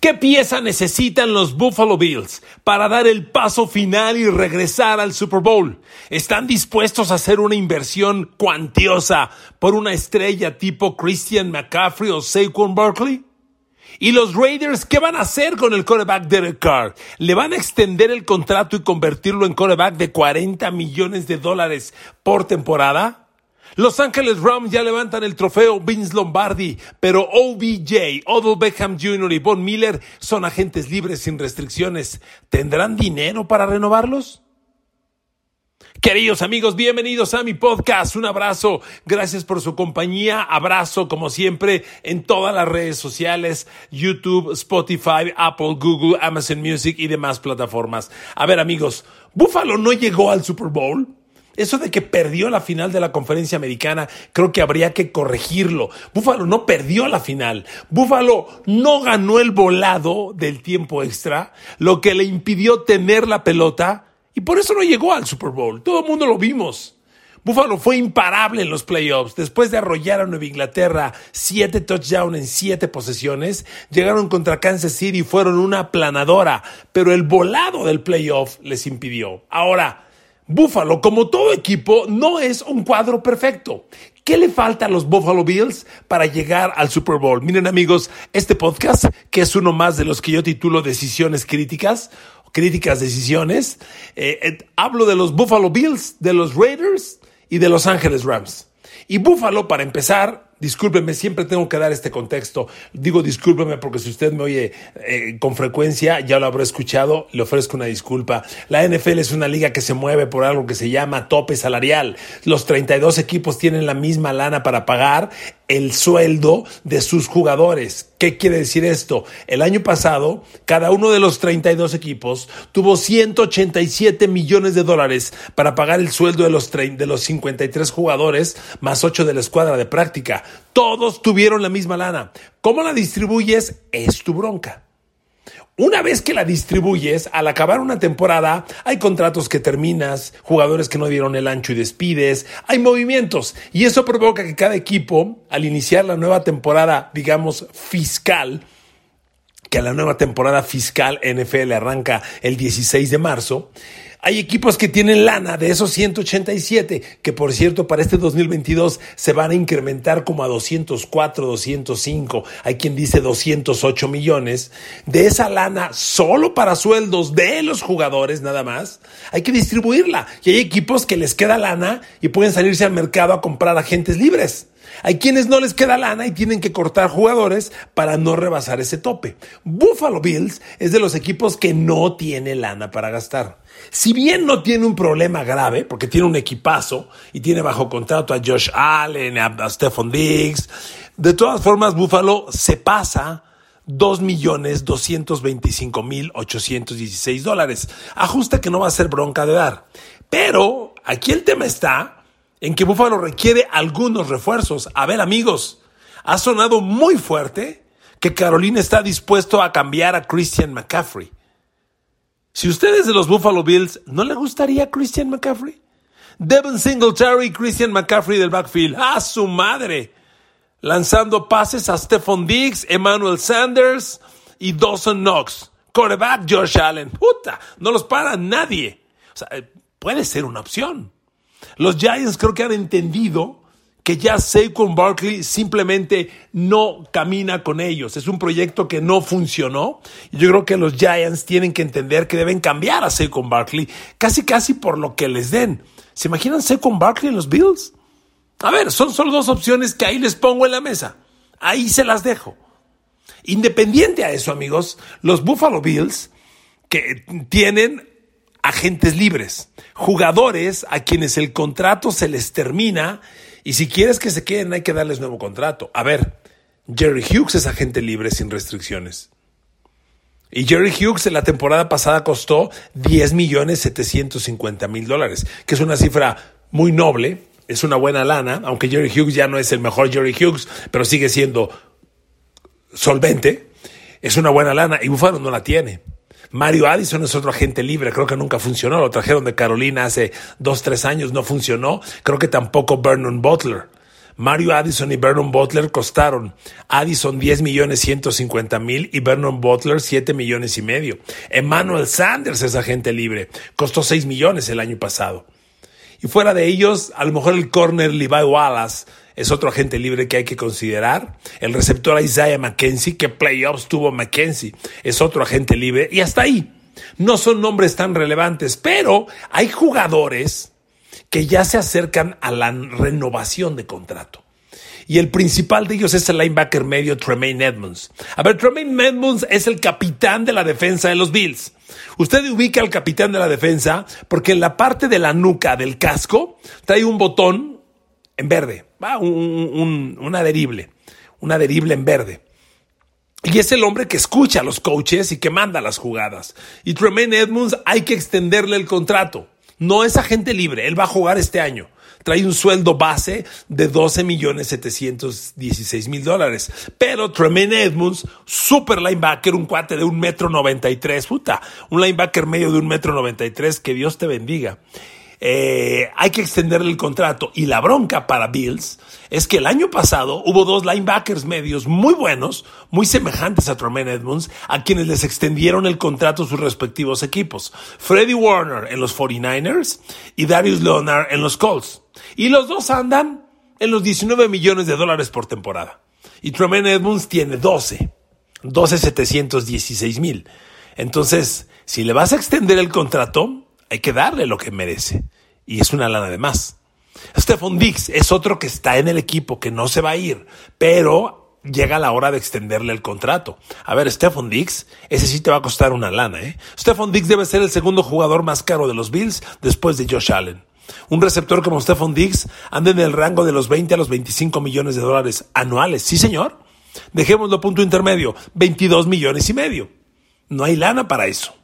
¿Qué pieza necesitan los Buffalo Bills para dar el paso final y regresar al Super Bowl? ¿Están dispuestos a hacer una inversión cuantiosa por una estrella tipo Christian McCaffrey o Saquon Barkley? ¿Y los Raiders qué van a hacer con el quarterback Derek Carr? ¿Le van a extender el contrato y convertirlo en quarterback de 40 millones de dólares por temporada? Los Ángeles Rams ya levantan el trofeo Vince Lombardi, pero OBJ, Odell Beckham Jr. y Von Miller son agentes libres sin restricciones. ¿Tendrán dinero para renovarlos? Queridos amigos, bienvenidos a mi podcast. Un abrazo. Gracias por su compañía. Abrazo, como siempre, en todas las redes sociales, YouTube, Spotify, Apple, Google, Amazon Music y demás plataformas. A ver, amigos, Buffalo no llegó al Super Bowl. Eso de que perdió la final de la conferencia americana, creo que habría que corregirlo. Búfalo no perdió la final. Búfalo no ganó el volado del tiempo extra, lo que le impidió tener la pelota y por eso no llegó al Super Bowl. Todo el mundo lo vimos. Búfalo fue imparable en los playoffs. Después de arrollar a Nueva Inglaterra siete touchdowns en siete posesiones, llegaron contra Kansas City y fueron una aplanadora, pero el volado del playoff les impidió. Ahora, Buffalo, como todo equipo, no es un cuadro perfecto. ¿Qué le falta a los Buffalo Bills para llegar al Super Bowl? Miren amigos, este podcast, que es uno más de los que yo titulo Decisiones Críticas, críticas decisiones, eh, eh, hablo de los Buffalo Bills, de los Raiders y de Los Ángeles Rams. Y Buffalo, para empezar, Discúlpeme, siempre tengo que dar este contexto. Digo discúlpeme porque si usted me oye eh, con frecuencia, ya lo habrá escuchado, le ofrezco una disculpa. La NFL es una liga que se mueve por algo que se llama tope salarial. Los 32 equipos tienen la misma lana para pagar el sueldo de sus jugadores. ¿Qué quiere decir esto? El año pasado, cada uno de los 32 equipos tuvo 187 millones de dólares para pagar el sueldo de los, de los 53 jugadores, más 8 de la escuadra de práctica. Todos tuvieron la misma lana. ¿Cómo la distribuyes? Es tu bronca. Una vez que la distribuyes, al acabar una temporada, hay contratos que terminas, jugadores que no dieron el ancho y despides, hay movimientos. Y eso provoca que cada equipo, al iniciar la nueva temporada, digamos, fiscal, que la nueva temporada fiscal NFL arranca el 16 de marzo, hay equipos que tienen lana de esos 187, que por cierto para este 2022 se van a incrementar como a 204, 205, hay quien dice 208 millones. De esa lana solo para sueldos de los jugadores nada más, hay que distribuirla. Y hay equipos que les queda lana y pueden salirse al mercado a comprar agentes libres. Hay quienes no les queda lana y tienen que cortar jugadores para no rebasar ese tope. Buffalo Bills es de los equipos que no tiene lana para gastar. Si bien no tiene un problema grave, porque tiene un equipazo y tiene bajo contrato a Josh Allen, a, Stephon Diggs, de todas formas Buffalo se pasa 2.225.816 dólares. Ajuste que no va a ser bronca de dar. Pero aquí el tema está en que Buffalo requiere algunos refuerzos. A ver, amigos, ha sonado muy fuerte que Carolina está dispuesto a cambiar a Christian McCaffrey. Si ustedes de los Buffalo Bills, ¿no le gustaría Christian McCaffrey? Devin Singletary, Christian McCaffrey del backfield. ¡A su madre! Lanzando pases a Stephon Diggs, Emmanuel Sanders y Dawson Knox. Quarterback Josh Allen. ¡Puta! No los para nadie. O sea, puede ser una opción. Los Giants creo que han entendido que ya Saquon Barkley simplemente no camina con ellos. Es un proyecto que no funcionó. Yo creo que los Giants tienen que entender que deben cambiar a Saquon Barkley casi casi por lo que les den. ¿Se imaginan Saquon Barkley en los Bills? A ver, son solo dos opciones que ahí les pongo en la mesa. Ahí se las dejo. Independiente a eso, amigos, los Buffalo Bills que tienen agentes libres, jugadores a quienes el contrato se les termina y si quieres que se queden hay que darles nuevo contrato. A ver, Jerry Hughes es agente libre sin restricciones. Y Jerry Hughes en la temporada pasada costó 10 millones 750 mil dólares, que es una cifra muy noble, es una buena lana, aunque Jerry Hughes ya no es el mejor Jerry Hughes, pero sigue siendo solvente, es una buena lana y Buffalo no la tiene. Mario Addison es otro agente libre, creo que nunca funcionó. Lo trajeron de Carolina hace dos, tres años, no funcionó. Creo que tampoco Vernon Butler. Mario Addison y Vernon Butler costaron. Addison 10 millones 150 mil y Vernon Butler 7 millones y medio. Emmanuel Sanders es agente libre. Costó 6 millones el año pasado. Y fuera de ellos, a lo mejor el corner Levi Wallace es otro agente libre que hay que considerar. El receptor Isaiah McKenzie, que playoffs tuvo McKenzie, es otro agente libre. Y hasta ahí. No son nombres tan relevantes, pero hay jugadores que ya se acercan a la renovación de contrato. Y el principal de ellos es el linebacker medio Tremaine Edmonds. A ver, Tremaine Edmonds es el capitán de la defensa de los Bills. Usted ubica al capitán de la defensa porque en la parte de la nuca del casco trae un botón en verde, un, un adherible, un adherible en verde. Y es el hombre que escucha a los coaches y que manda las jugadas. Y Tremaine Edmonds hay que extenderle el contrato. No es agente libre, él va a jugar este año. Trae un sueldo base de 12 millones 716 mil dólares. Pero Tremaine Edmonds, super linebacker, un cuate de un metro 93, puta, un linebacker medio de un metro 93, que Dios te bendiga. Eh, hay que extenderle el contrato. Y la bronca para Bills es que el año pasado hubo dos linebackers medios muy buenos, muy semejantes a Tremaine Edmonds, a quienes les extendieron el contrato sus respectivos equipos. Freddie Warner en los 49ers y Darius Leonard en los Colts. Y los dos andan en los 19 millones de dólares por temporada. Y Tremaine Edmonds tiene 12. 12 716 mil. Entonces, si le vas a extender el contrato, hay que darle lo que merece. Y es una lana de más. Stephon Dix es otro que está en el equipo, que no se va a ir, pero llega la hora de extenderle el contrato. A ver, Stephon Dix, ese sí te va a costar una lana, ¿eh? Stephon Dix debe ser el segundo jugador más caro de los Bills después de Josh Allen. Un receptor como Stephon Diggs anda en el rango de los 20 a los 25 millones de dólares anuales. Sí, señor. Dejémoslo punto intermedio, 22 millones y medio. No hay lana para eso.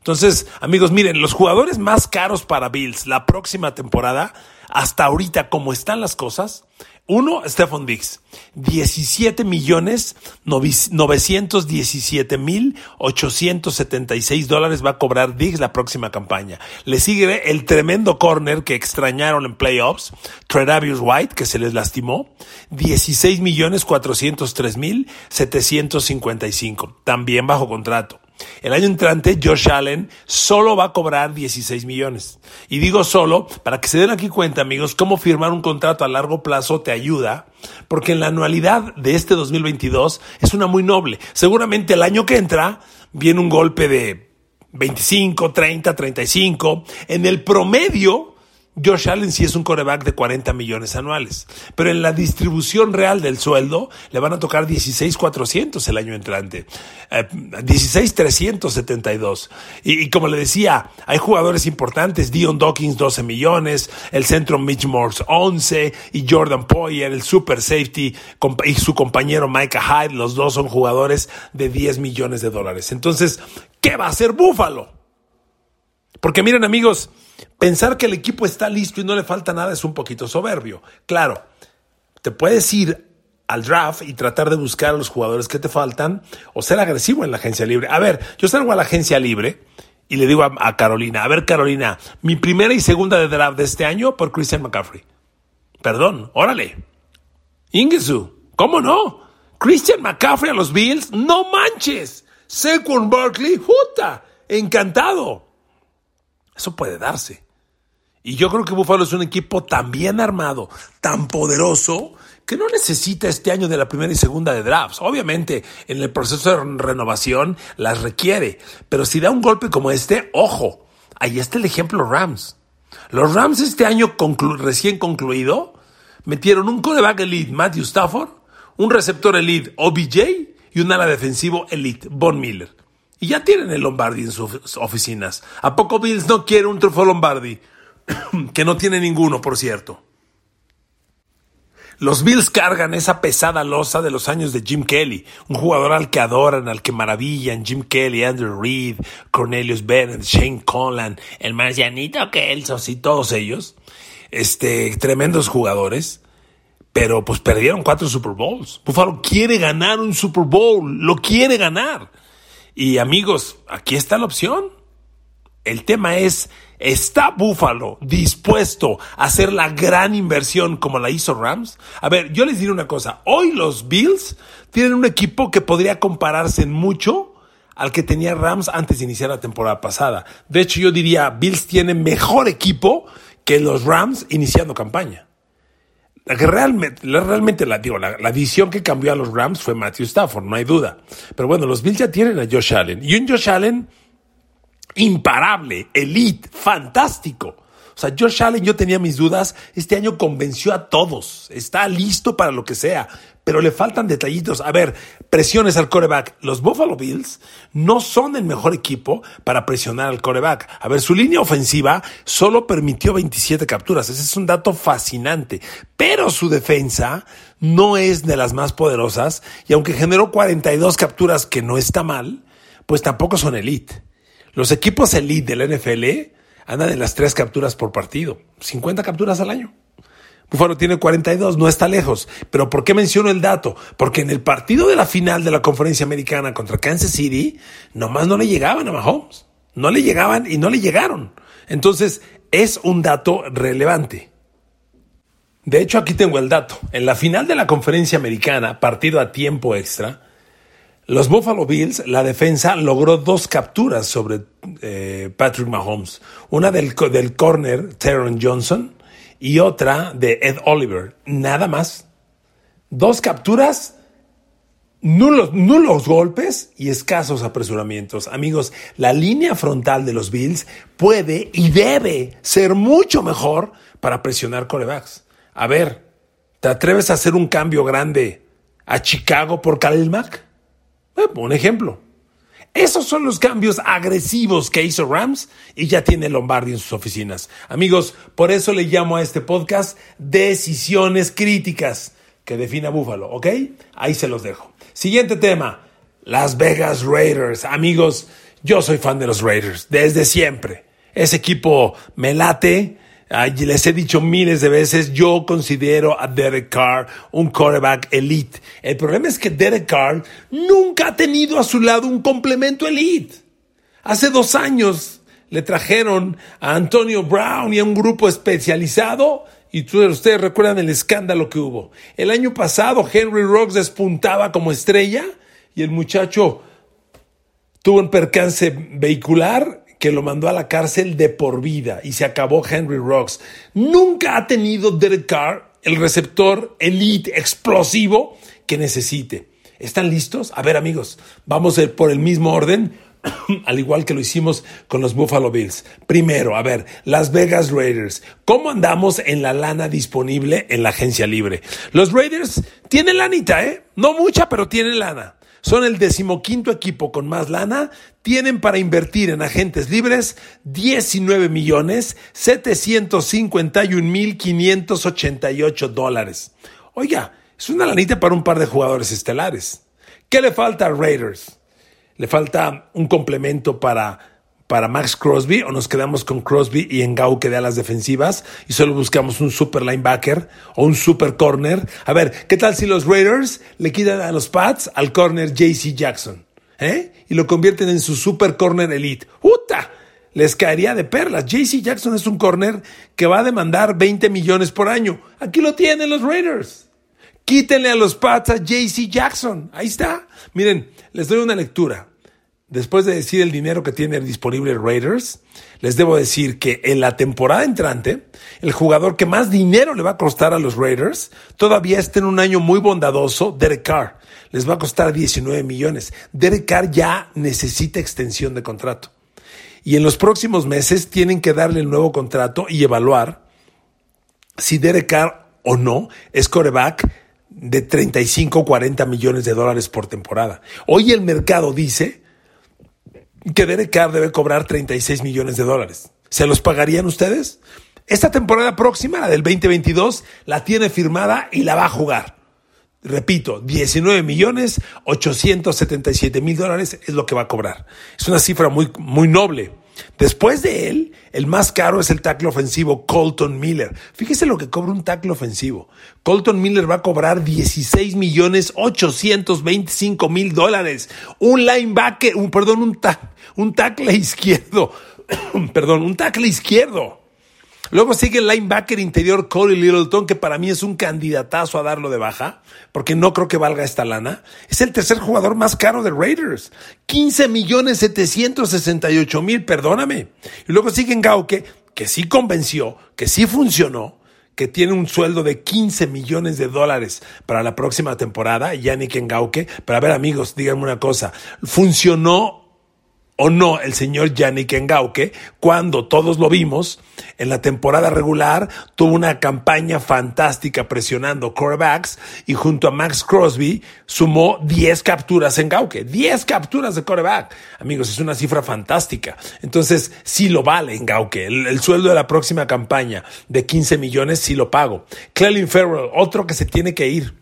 Entonces, amigos, miren, los jugadores más caros para Bills la próxima temporada, hasta ahorita como están las cosas, uno, Stephon Diggs, 17 millones 917 mil 876 dólares va a cobrar Diggs la próxima campaña. Le sigue el tremendo corner que extrañaron en playoffs, Tredavious White, que se les lastimó, 16 millones 403 mil 755, también bajo contrato. El año entrante, Josh Allen solo va a cobrar 16 millones. Y digo solo, para que se den aquí cuenta, amigos, cómo firmar un contrato a largo plazo te ayuda, porque en la anualidad de este 2022 es una muy noble. Seguramente el año que entra viene un golpe de 25, 30, 35. En el promedio, Josh Allen sí es un coreback de 40 millones anuales, pero en la distribución real del sueldo le van a tocar 16,400 el año entrante, eh, 16,372. Y, y como le decía, hay jugadores importantes, Dion Dawkins 12 millones, el centro Mitch Morse 11 y Jordan Poyer, el super safety y su compañero Micah Hyde, los dos son jugadores de 10 millones de dólares. Entonces, ¿qué va a hacer Buffalo? Porque miren amigos, pensar que el equipo está listo y no le falta nada es un poquito soberbio. Claro, te puedes ir al draft y tratar de buscar a los jugadores que te faltan o ser agresivo en la agencia libre. A ver, yo salgo a la agencia libre y le digo a, Carolina, a ver Carolina, mi primera y segunda de draft de este año por Christian McCaffrey. Perdón, órale. Ingesu, ¿cómo no? Christian McCaffrey a los Bills, no manches. Saquon Barkley, puta, encantado. Eso puede darse. Y yo creo que Buffalo es un equipo tan bien armado, tan poderoso, que no necesita este año de la primera y segunda de drafts. Obviamente, en el proceso de renovación las requiere. Pero si da un golpe como este, ojo, ahí está el ejemplo Rams. Los Rams este año recién concluido metieron un coreback elite, Matthew Stafford, un receptor elite, OBJ, y un ala defensivo elite, Von Miller. Y ya tienen el Lombardi en sus oficinas. ¿A poco Bills no quiere un trofeo Lombardi? que no tiene ninguno, por cierto. Los Bills cargan esa pesada losa de los años de Jim Kelly, un jugador al que adoran, al que maravillan, Jim Kelly, Andrew Reed, Cornelius Bennett, Shane Conlan, el marcianito Kelsos y todos ellos, este, tremendos jugadores, pero pues perdieron cuatro Super Bowls. Buffalo quiere ganar un Super Bowl, lo quiere ganar. Y amigos, aquí está la opción. El tema es, ¿está Buffalo dispuesto a hacer la gran inversión como la hizo Rams? A ver, yo les diré una cosa. Hoy los Bills tienen un equipo que podría compararse mucho al que tenía Rams antes de iniciar la temporada pasada. De hecho, yo diría, Bills tiene mejor equipo que los Rams iniciando campaña. Realmente, realmente la, digo, la, la visión que cambió a los Rams fue Matthew Stafford, no hay duda. Pero bueno, los Bills ya tienen a Josh Allen. Y un Josh Allen imparable, elite, fantástico. O sea, Josh Allen, yo tenía mis dudas, este año convenció a todos, está listo para lo que sea, pero le faltan detallitos. A ver, presiones al coreback. Los Buffalo Bills no son el mejor equipo para presionar al coreback. A ver, su línea ofensiva solo permitió 27 capturas, ese es un dato fascinante, pero su defensa no es de las más poderosas y aunque generó 42 capturas, que no está mal, pues tampoco son elite. Los equipos elite del NFL andan en las tres capturas por partido, 50 capturas al año. Búfalo tiene 42, no está lejos. Pero ¿por qué menciono el dato? Porque en el partido de la final de la conferencia americana contra Kansas City, nomás no le llegaban a Mahomes. No le llegaban y no le llegaron. Entonces, es un dato relevante. De hecho, aquí tengo el dato. En la final de la conferencia americana, partido a tiempo extra, los Buffalo Bills, la defensa logró dos capturas sobre eh, Patrick Mahomes. Una del, del corner, Teron Johnson, y otra de Ed Oliver. Nada más. Dos capturas, nulos, nulos golpes y escasos apresuramientos. Amigos, la línea frontal de los Bills puede y debe ser mucho mejor para presionar corebacks. A ver, ¿te atreves a hacer un cambio grande a Chicago por Khalil Mack? Eh, un ejemplo. Esos son los cambios agresivos que hizo Rams y ya tiene Lombardi en sus oficinas. Amigos, por eso le llamo a este podcast Decisiones Críticas que define a Buffalo, ¿ok? Ahí se los dejo. Siguiente tema, Las Vegas Raiders. Amigos, yo soy fan de los Raiders desde siempre. Ese equipo me late, les he dicho miles de veces, yo considero a Derek Carr un quarterback elite. El problema es que Derek Carr nunca ha tenido a su lado un complemento elite. Hace dos años le trajeron a Antonio Brown y a un grupo especializado y ustedes recuerdan el escándalo que hubo. El año pasado Henry Rocks despuntaba como estrella y el muchacho tuvo un percance vehicular que lo mandó a la cárcel de por vida y se acabó Henry Rocks. Nunca ha tenido Derek Carr el receptor elite explosivo que necesite. ¿Están listos? A ver amigos, vamos a ir por el mismo orden, al igual que lo hicimos con los Buffalo Bills. Primero, a ver, Las Vegas Raiders. ¿Cómo andamos en la lana disponible en la agencia libre? Los Raiders tienen lanita, ¿eh? No mucha, pero tienen lana. Son el decimoquinto equipo con más lana. Tienen para invertir en agentes libres 19 millones 751 mil 588 dólares. Oiga, es una lanita para un par de jugadores estelares. ¿Qué le falta a Raiders? Le falta un complemento para para Max Crosby o nos quedamos con Crosby y Engau que da las defensivas y solo buscamos un super linebacker o un super corner. A ver, ¿qué tal si los Raiders le quitan a los Pats al corner JC Jackson? ¿Eh? Y lo convierten en su super corner elite. ¡Uta! Les caería de perlas. JC Jackson es un corner que va a demandar 20 millones por año. Aquí lo tienen los Raiders. Quítenle a los Pats a JC Jackson. Ahí está. Miren, les doy una lectura. Después de decir el dinero que tiene disponible Raiders, les debo decir que en la temporada entrante, el jugador que más dinero le va a costar a los Raiders todavía está en un año muy bondadoso, Derek Carr. Les va a costar 19 millones. Derek Carr ya necesita extensión de contrato. Y en los próximos meses tienen que darle el nuevo contrato y evaluar si Derek Carr o no es coreback de 35 o 40 millones de dólares por temporada. Hoy el mercado dice que Derek Carr debe cobrar 36 millones de dólares. ¿Se los pagarían ustedes? Esta temporada próxima, la del 2022, la tiene firmada y la va a jugar. Repito, 19 millones 877 mil dólares es lo que va a cobrar. Es una cifra muy, muy noble. Después de él, el más caro es el tackle ofensivo Colton Miller. Fíjese lo que cobra un tackle ofensivo. Colton Miller va a cobrar 16 millones 825 mil dólares. Un linebacker, un, perdón, un, un tackle izquierdo perdón, un tackle izquierdo. Luego sigue el linebacker interior Corey Littleton, que para mí es un candidatazo a darlo de baja, porque no creo que valga esta lana. Es el tercer jugador más caro de Raiders. 15 millones 768 mil, perdóname. Y luego sigue Gauke, que sí convenció, que sí funcionó, que tiene un sueldo de 15 millones de dólares para la próxima temporada, Yannick Ngauke. Pero a ver, amigos, díganme una cosa. ¿Funcionó o no el señor Yannick Ngauke cuando todos lo vimos en la temporada regular tuvo una campaña fantástica presionando quarterbacks y junto a Max Crosby sumó 10 capturas en Ngauke, 10 capturas de quarterback. Amigos, es una cifra fantástica. Entonces, sí lo vale Ngauke. El, el sueldo de la próxima campaña de 15 millones sí lo pago. Clelin Farrell, otro que se tiene que ir.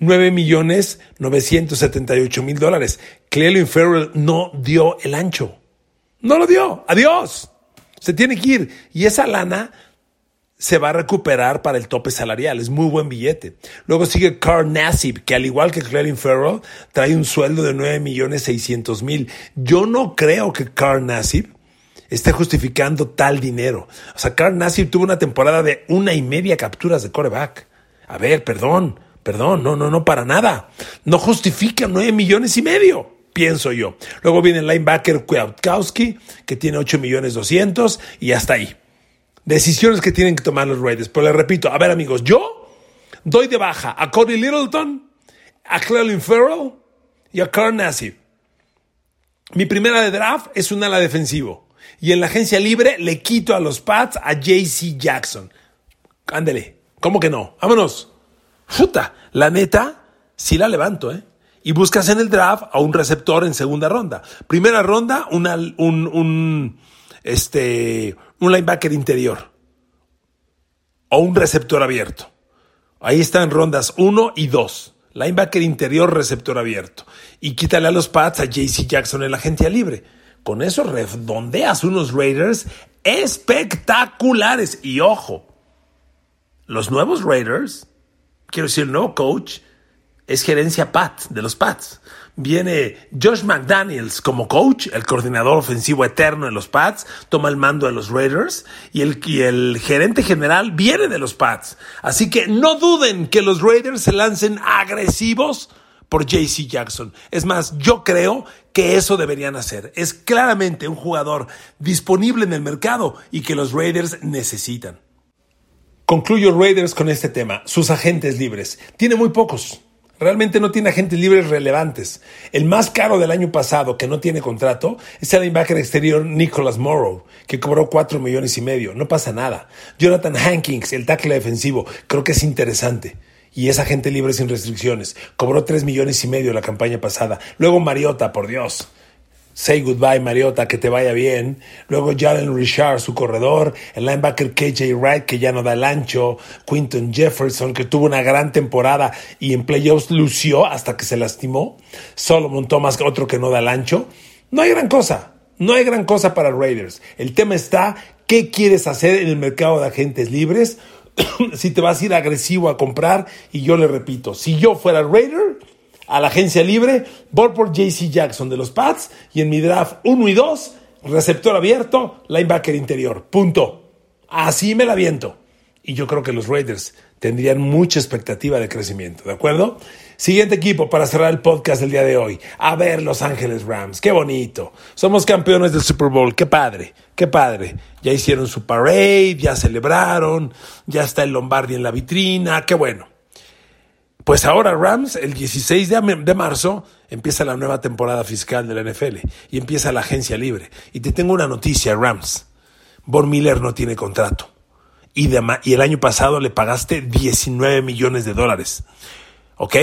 9 millones 978 mil dólares. Clelin Farrell no dio el ancho. No lo dio. Adiós. Se tiene que ir. Y esa lana se va a recuperar para el tope salarial. Es muy buen billete. Luego sigue Carl Nassib, que al igual que Clelin Farrell, trae un sueldo de 9 millones 600 mil. Yo no creo que Carl Nassib esté justificando tal dinero. O sea, Carl Nassib tuvo una temporada de una y media capturas de coreback. A ver, perdón. Perdón, no, no, no, para nada. No justifica nueve millones y medio, pienso yo. Luego viene el linebacker Kwiatkowski, que tiene 8 millones 200 y hasta ahí. Decisiones que tienen que tomar los Raiders. Pero les repito, a ver amigos, yo doy de baja a Cody Littleton, a Clelin Farrell y a Carl Nassib. Mi primera de draft es un ala defensivo. Y en la agencia libre le quito a los Pats a JC Jackson. Ándele, ¿cómo que no? Vámonos. Puta, la neta, sí la levanto, ¿eh? Y buscas en el draft a un receptor en segunda ronda. Primera ronda, un, este, un linebacker interior. O un receptor abierto. Ahí están rondas 1 y 2. Linebacker interior, receptor abierto. Y quítale a los Pats a JC Jackson en la agencia libre. Con eso redondeas unos Raiders espectaculares. Y ojo, los nuevos Raiders quiero decir, el nuevo coach es gerencia Pat, de los Pats. Viene Josh McDaniels como coach, el coordinador ofensivo eterno de los Pats, toma el mando de los Raiders y el, y el gerente general viene de los Pats. Así que no duden que los Raiders se lancen agresivos por JC Jackson. Es más, yo creo que eso deberían hacer. Es claramente un jugador disponible en el mercado y que los Raiders necesitan. Concluyo Raiders con este tema, sus agentes libres. Tiene muy pocos. Realmente no tiene agentes libres relevantes. El más caro del año pasado que no tiene contrato es el linebacker exterior Nicholas Morrow, que cobró 4 millones y medio. No pasa nada. Jonathan Hankins, el tackle defensivo, creo que es interesante. Y es agente libre sin restricciones. Cobró 3 millones y medio la campaña pasada. Luego Mariota, por Dios. Say Goodbye Mariota, que te vaya bien. Luego Jalen Richard, su corredor. El linebacker KJ Wright, que ya no da el ancho. Quinton Jefferson, que tuvo una gran temporada y en playoffs lució hasta que se lastimó. Solomon Thomas, otro que no da el ancho. No hay gran cosa. No hay gran cosa para Raiders. El tema está, ¿qué quieres hacer en el mercado de agentes libres? si te vas a ir agresivo a comprar. Y yo le repito, si yo fuera Raider a la agencia libre, voy por JC Jackson de los Pats y en mi draft 1 y 2, receptor abierto, linebacker interior. Punto. Así me la viento. Y yo creo que los Raiders tendrían mucha expectativa de crecimiento, ¿de acuerdo? Siguiente equipo para cerrar el podcast del día de hoy. A ver, Los Ángeles Rams, qué bonito. Somos campeones del Super Bowl, qué padre, qué padre. Ya hicieron su parade, ya celebraron, ya está el Lombardi en la vitrina, qué bueno. Pues ahora Rams, el 16 de marzo, empieza la nueva temporada fiscal de la NFL y empieza la agencia libre. Y te tengo una noticia, Rams. Von Miller no tiene contrato. Y, y el año pasado le pagaste 19 millones de dólares. ¿Ok?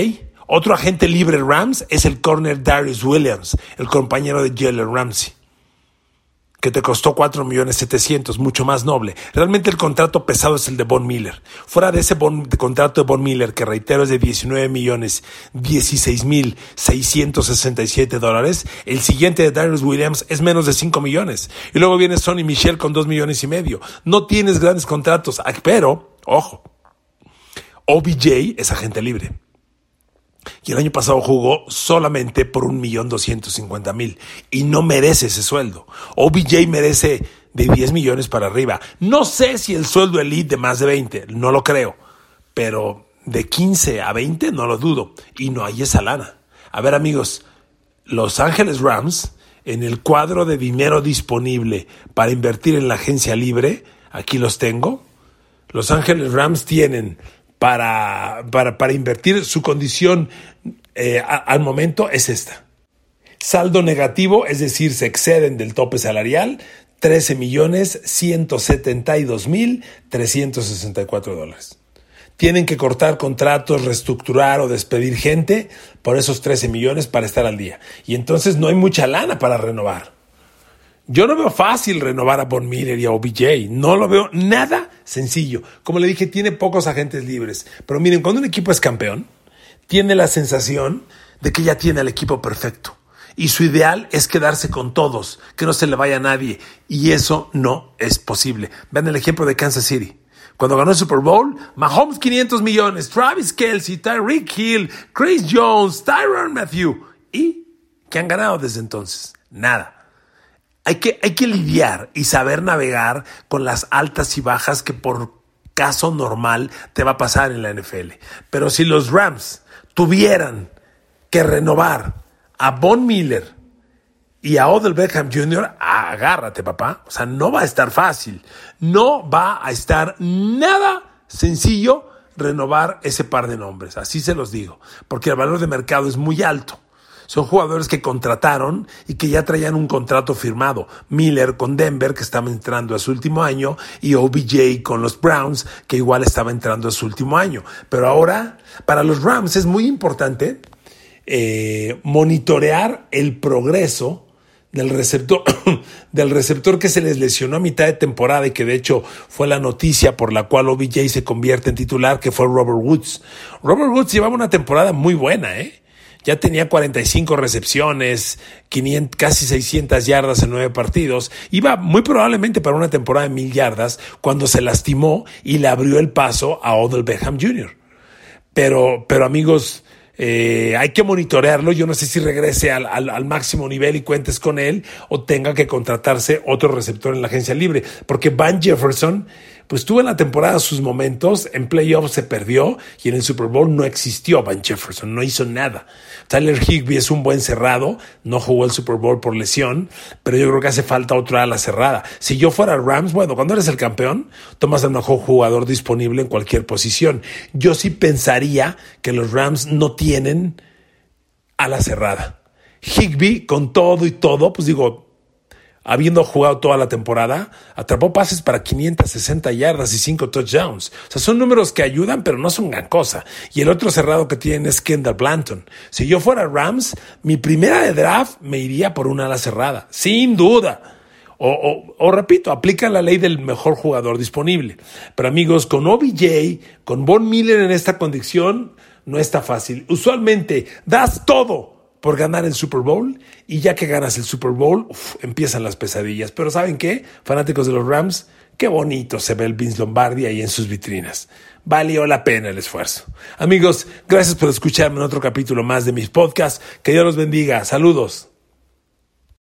Otro agente libre Rams es el corner Darius Williams, el compañero de Jalen Ramsey que te costó 4 millones 700, mucho más noble. Realmente el contrato pesado es el de Von Miller. Fuera de ese contrato de Von Miller, que reitero es de 19 millones 16 mil 667 dólares, el siguiente de Darius Williams es menos de 5 millones. Y luego viene Sonny Michel con 2 millones y medio. No tienes grandes contratos, ah, pero, ojo, OBJ es agente libre y el año pasado jugó solamente por un millón doscientos cincuenta mil y no merece ese sueldo. OBJ merece de 10 millones para arriba. No sé si el sueldo elite de más de 20, no lo creo, pero de 15 a 20 no lo dudo. Y no hay esa lana. A ver amigos, Los Ángeles Rams, en el cuadro de dinero disponible para invertir en la agencia libre, aquí los tengo. Los Ángeles Rams tienen para, para, invertir su condición eh, al momento es esta. Saldo negativo, es decir, se exceden del tope salarial, 13 millones 172 mil 364 dólares. Tienen que cortar contratos, reestructurar o despedir gente por esos 13 millones para estar al día. Y entonces no hay mucha lana para renovar. Yo no veo fácil renovar a Von Miller y a OBJ. No lo veo nada sencillo. Como le dije, tiene pocos agentes libres. Pero miren, cuando un equipo es campeón, tiene la sensación de que ya tiene al equipo perfecto. Y su ideal es quedarse con todos, que no se le vaya a nadie. Y eso no es posible. Vean el ejemplo de Kansas City. Cuando ganó el Super Bowl, Mahomes 500 millones, Travis Kelsey, Tyreek Hill, Chris Jones, Tyron Matthew. ¿Y qué han ganado desde entonces? Nada. Hay que, hay que lidiar y saber navegar con las altas y bajas que por caso normal te va a pasar en la NFL. Pero si los Rams tuvieran que renovar a Von Miller, y a Odell Beckham Jr., agárrate, papá. O sea, no va a estar fácil. No va a estar nada sencillo renovar ese par de nombres. Así se los digo. Porque el valor de mercado es muy alto. Son jugadores que contrataron y que ya traían un contrato firmado. Miller con Denver, que estaba entrando a su último año, y OBJ con los Browns, que igual estaba entrando a su último año. Pero ahora, para los Rams es muy importante eh, monitorear el progreso del receptor, del receptor que se les lesionó a mitad de temporada y que de hecho fue la noticia por la cual OBJ se convierte en titular, que fue Robert Woods. Robert Woods llevaba una temporada muy buena, ¿eh? Ya tenía 45 recepciones, 500, casi 600 yardas en nueve partidos. Iba muy probablemente para una temporada de mil yardas cuando se lastimó y le abrió el paso a Odell Beckham Jr. Pero, pero amigos, eh, hay que monitorearlo. Yo no sé si regrese al, al, máximo nivel y cuentes con él o tenga que contratarse otro receptor en la agencia libre. Porque Van Jefferson pues tuvo en la temporada sus momentos, en playoffs se perdió y en el Super Bowl no existió Van Jefferson, no hizo nada. Tyler Higby es un buen cerrado, no jugó el Super Bowl por lesión, pero yo creo que hace falta otra ala cerrada. Si yo fuera Rams, bueno, cuando eres el campeón, tomas el mejor jugador disponible en cualquier posición. Yo sí pensaría que los Rams no tienen ala cerrada. Higby, con todo y todo, pues digo, habiendo jugado toda la temporada, atrapó pases para 560 yardas y 5 touchdowns. O sea, son números que ayudan, pero no son gran cosa. Y el otro cerrado que tienen es Kendall Blanton. Si yo fuera Rams, mi primera de draft me iría por una ala cerrada, sin duda. O, o, repito, aplica la ley del mejor jugador disponible. Pero amigos, con OBJ, con Von Miller en esta condición, no está fácil. Usualmente das todo por ganar el Super Bowl y ya que ganas el Super Bowl, empiezan las pesadillas. Pero ¿saben qué? Fanáticos de los Rams, qué bonito se ve el Vince Lombardi ahí en sus vitrinas. Valió la pena el esfuerzo. Amigos, gracias por escucharme en otro capítulo más de mis podcasts. Que Dios los bendiga. Saludos.